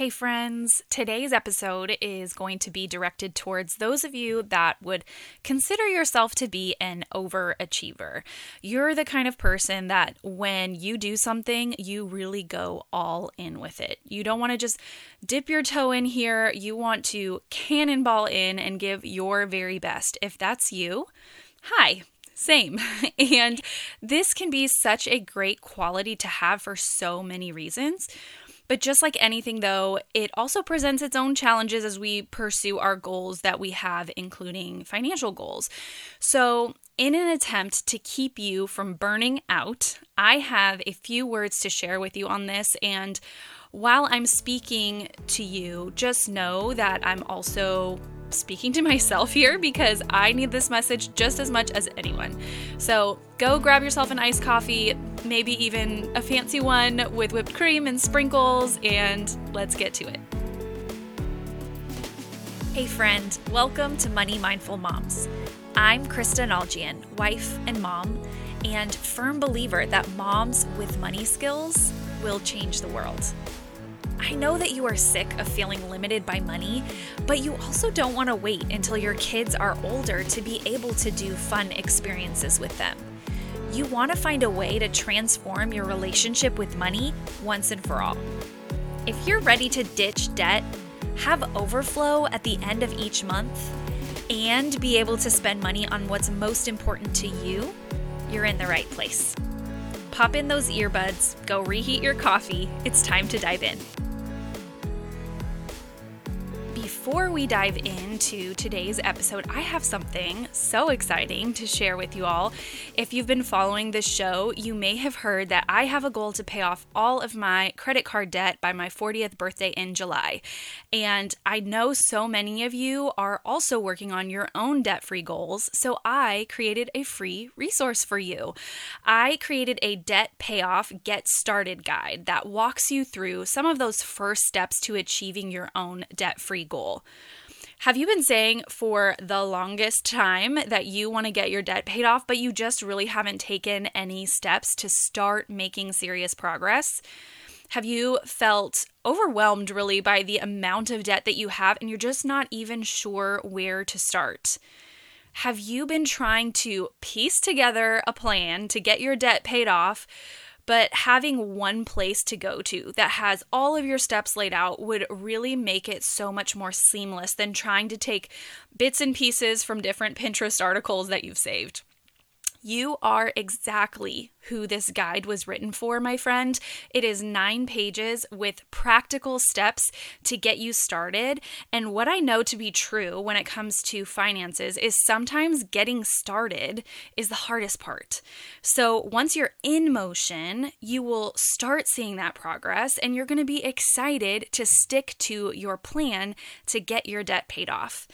Hey, friends, today's episode is going to be directed towards those of you that would consider yourself to be an overachiever. You're the kind of person that when you do something, you really go all in with it. You don't want to just dip your toe in here, you want to cannonball in and give your very best. If that's you, hi, same. And this can be such a great quality to have for so many reasons. But just like anything, though, it also presents its own challenges as we pursue our goals that we have, including financial goals. So, in an attempt to keep you from burning out, I have a few words to share with you on this. And while I'm speaking to you, just know that I'm also speaking to myself here because I need this message just as much as anyone. So go grab yourself an iced coffee, maybe even a fancy one with whipped cream and sprinkles, and let's get to it. Hey, friend, welcome to Money Mindful Moms. I'm Krista Nalgian, wife and mom, and firm believer that moms with money skills will change the world. I know that you are sick of feeling limited by money, but you also don't want to wait until your kids are older to be able to do fun experiences with them. You want to find a way to transform your relationship with money once and for all. If you're ready to ditch debt, have overflow at the end of each month, and be able to spend money on what's most important to you, you're in the right place. Pop in those earbuds, go reheat your coffee. It's time to dive in. Before we dive into today's episode, I have something so exciting to share with you all. If you've been following this show, you may have heard that I have a goal to pay off all of my credit card debt by my 40th birthday in July. And I know so many of you are also working on your own debt free goals, so I created a free resource for you. I created a debt payoff get started guide that walks you through some of those first steps to achieving your own debt free goal Have you been saying for the longest time that you want to get your debt paid off, but you just really haven't taken any steps to start making serious progress? Have you felt overwhelmed really by the amount of debt that you have and you're just not even sure where to start? Have you been trying to piece together a plan to get your debt paid off, but having one place to go to that has all of your steps laid out would really make it so much more seamless than trying to take bits and pieces from different Pinterest articles that you've saved. You are exactly who this guide was written for, my friend. It is nine pages with practical steps to get you started. And what I know to be true when it comes to finances is sometimes getting started is the hardest part. So once you're in motion, you will start seeing that progress and you're going to be excited to stick to your plan to get your debt paid off.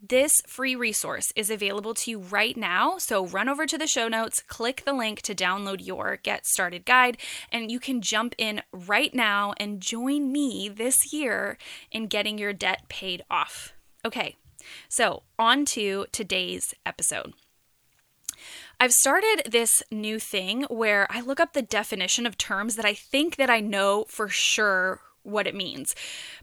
This free resource is available to you right now. So run over to the show notes, click the link to download your Get Started Guide, and you can jump in right now and join me this year in getting your debt paid off. Okay, so on to today's episode. I've started this new thing where I look up the definition of terms that I think that I know for sure what it means.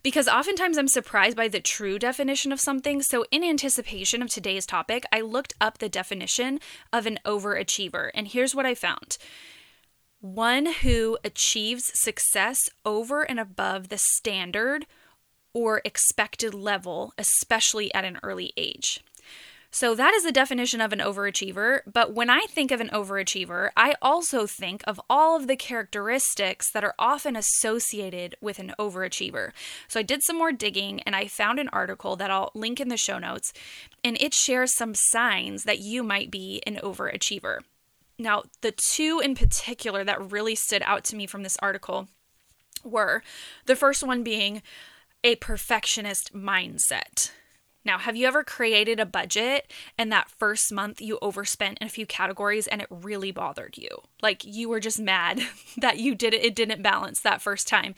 Because oftentimes I'm surprised by the true definition of something. So, in anticipation of today's topic, I looked up the definition of an overachiever. And here's what I found one who achieves success over and above the standard or expected level, especially at an early age. So that is the definition of an overachiever. But when I think of an overachiever, I also think of all of the characteristics that are often associated with an overachiever. So I did some more digging and I found an article that I'll link in the show notes, and it shares some signs that you might be an overachiever. Now, the two in particular that really stood out to me from this article were the first one being a perfectionist mindset. Now, have you ever created a budget and that first month you overspent in a few categories and it really bothered you? Like you were just mad that you did it it didn't balance that first time.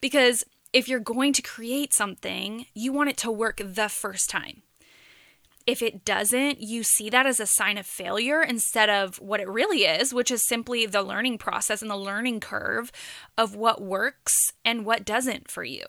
Because if you're going to create something, you want it to work the first time. If it doesn't, you see that as a sign of failure instead of what it really is, which is simply the learning process and the learning curve of what works and what doesn't for you.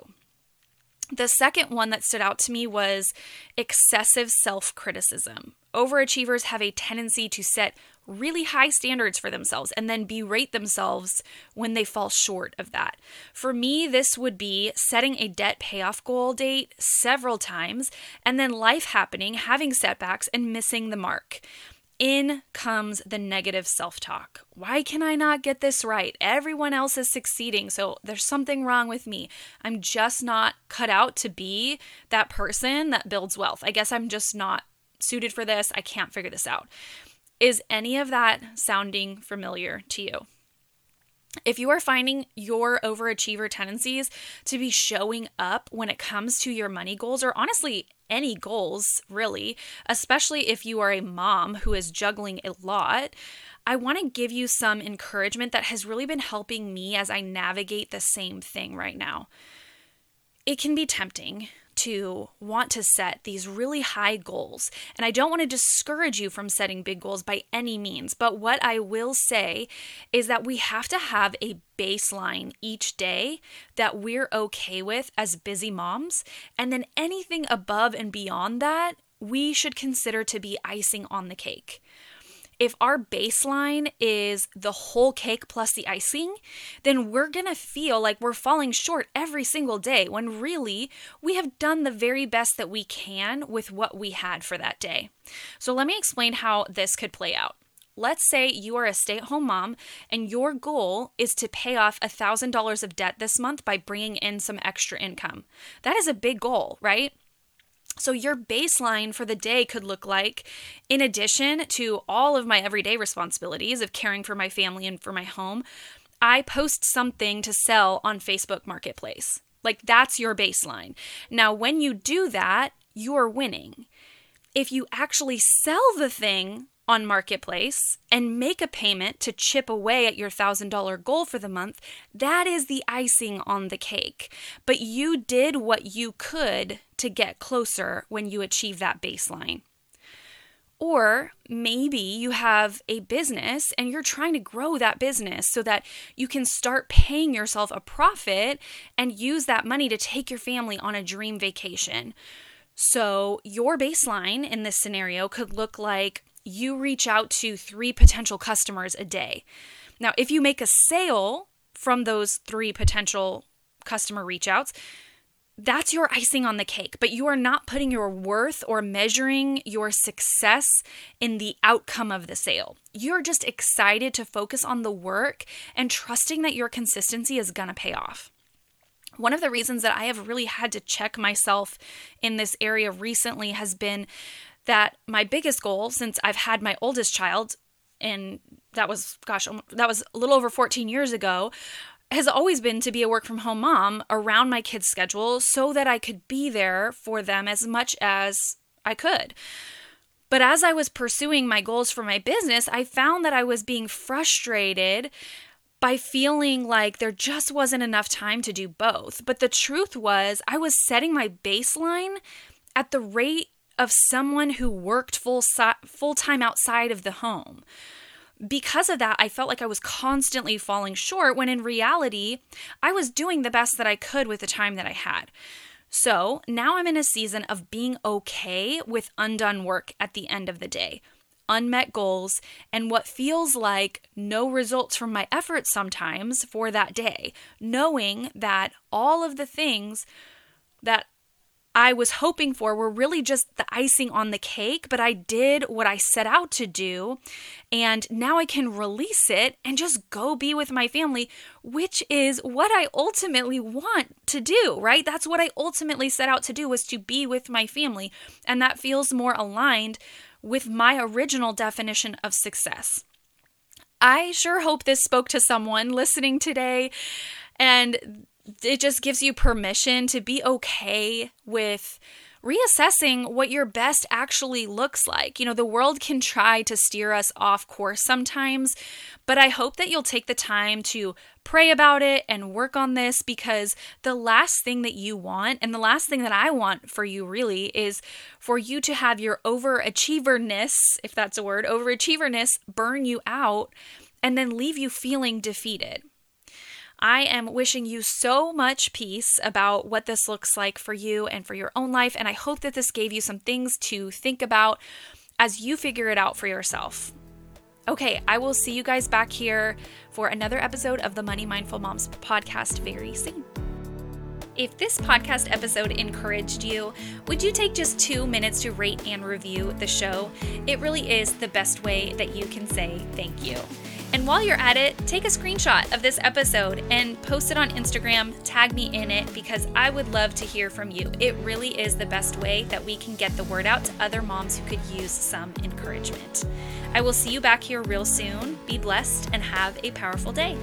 The second one that stood out to me was excessive self criticism. Overachievers have a tendency to set really high standards for themselves and then berate themselves when they fall short of that. For me, this would be setting a debt payoff goal date several times and then life happening, having setbacks, and missing the mark. In comes the negative self talk. Why can I not get this right? Everyone else is succeeding, so there's something wrong with me. I'm just not cut out to be that person that builds wealth. I guess I'm just not suited for this. I can't figure this out. Is any of that sounding familiar to you? If you are finding your overachiever tendencies to be showing up when it comes to your money goals, or honestly, any goals really, especially if you are a mom who is juggling a lot, I want to give you some encouragement that has really been helping me as I navigate the same thing right now. It can be tempting to want to set these really high goals. And I don't want to discourage you from setting big goals by any means. But what I will say is that we have to have a baseline each day that we're okay with as busy moms. And then anything above and beyond that, we should consider to be icing on the cake if our baseline is the whole cake plus the icing, then we're going to feel like we're falling short every single day when really we have done the very best that we can with what we had for that day. So, let me explain how this could play out. Let's say you are a stay at home mom and your goal is to pay off $1,000 of debt this month by bringing in some extra income. That is a big goal, right? So, your baseline for the day could look like, in addition to all of my everyday responsibilities of caring for my family and for my home, I post something to sell on Facebook Marketplace. Like, that's your baseline. Now, when you do that, you're winning. If you actually sell the thing on Marketplace and make a payment to chip away at your $1,000 goal for the month, that is the icing on the cake. But you did what you could to get closer when you achieve that baseline. Or maybe you have a business and you're trying to grow that business so that you can start paying yourself a profit and use that money to take your family on a dream vacation. So, your baseline in this scenario could look like you reach out to three potential customers a day. Now, if you make a sale from those three potential customer reach outs, that's your icing on the cake, but you are not putting your worth or measuring your success in the outcome of the sale. You're just excited to focus on the work and trusting that your consistency is going to pay off. One of the reasons that I have really had to check myself in this area recently has been that my biggest goal since I've had my oldest child, and that was, gosh, that was a little over 14 years ago, has always been to be a work from home mom around my kids' schedule so that I could be there for them as much as I could. But as I was pursuing my goals for my business, I found that I was being frustrated by feeling like there just wasn't enough time to do both. But the truth was, I was setting my baseline at the rate of someone who worked full si- full time outside of the home. Because of that, I felt like I was constantly falling short when in reality, I was doing the best that I could with the time that I had. So now I'm in a season of being okay with undone work at the end of the day, unmet goals, and what feels like no results from my efforts sometimes for that day, knowing that all of the things that I was hoping for were really just the icing on the cake, but I did what I set out to do. And now I can release it and just go be with my family, which is what I ultimately want to do, right? That's what I ultimately set out to do was to be with my family. And that feels more aligned with my original definition of success. I sure hope this spoke to someone listening today and it just gives you permission to be okay with reassessing what your best actually looks like. You know, the world can try to steer us off course sometimes, but I hope that you'll take the time to pray about it and work on this because the last thing that you want, and the last thing that I want for you really, is for you to have your overachieverness, if that's a word, overachieverness burn you out and then leave you feeling defeated. I am wishing you so much peace about what this looks like for you and for your own life. And I hope that this gave you some things to think about as you figure it out for yourself. Okay, I will see you guys back here for another episode of the Money Mindful Moms podcast very soon. If this podcast episode encouraged you, would you take just two minutes to rate and review the show? It really is the best way that you can say thank you. And while you're at it, take a screenshot of this episode and post it on Instagram, tag me in it because I would love to hear from you. It really is the best way that we can get the word out to other moms who could use some encouragement. I will see you back here real soon. Be blessed and have a powerful day.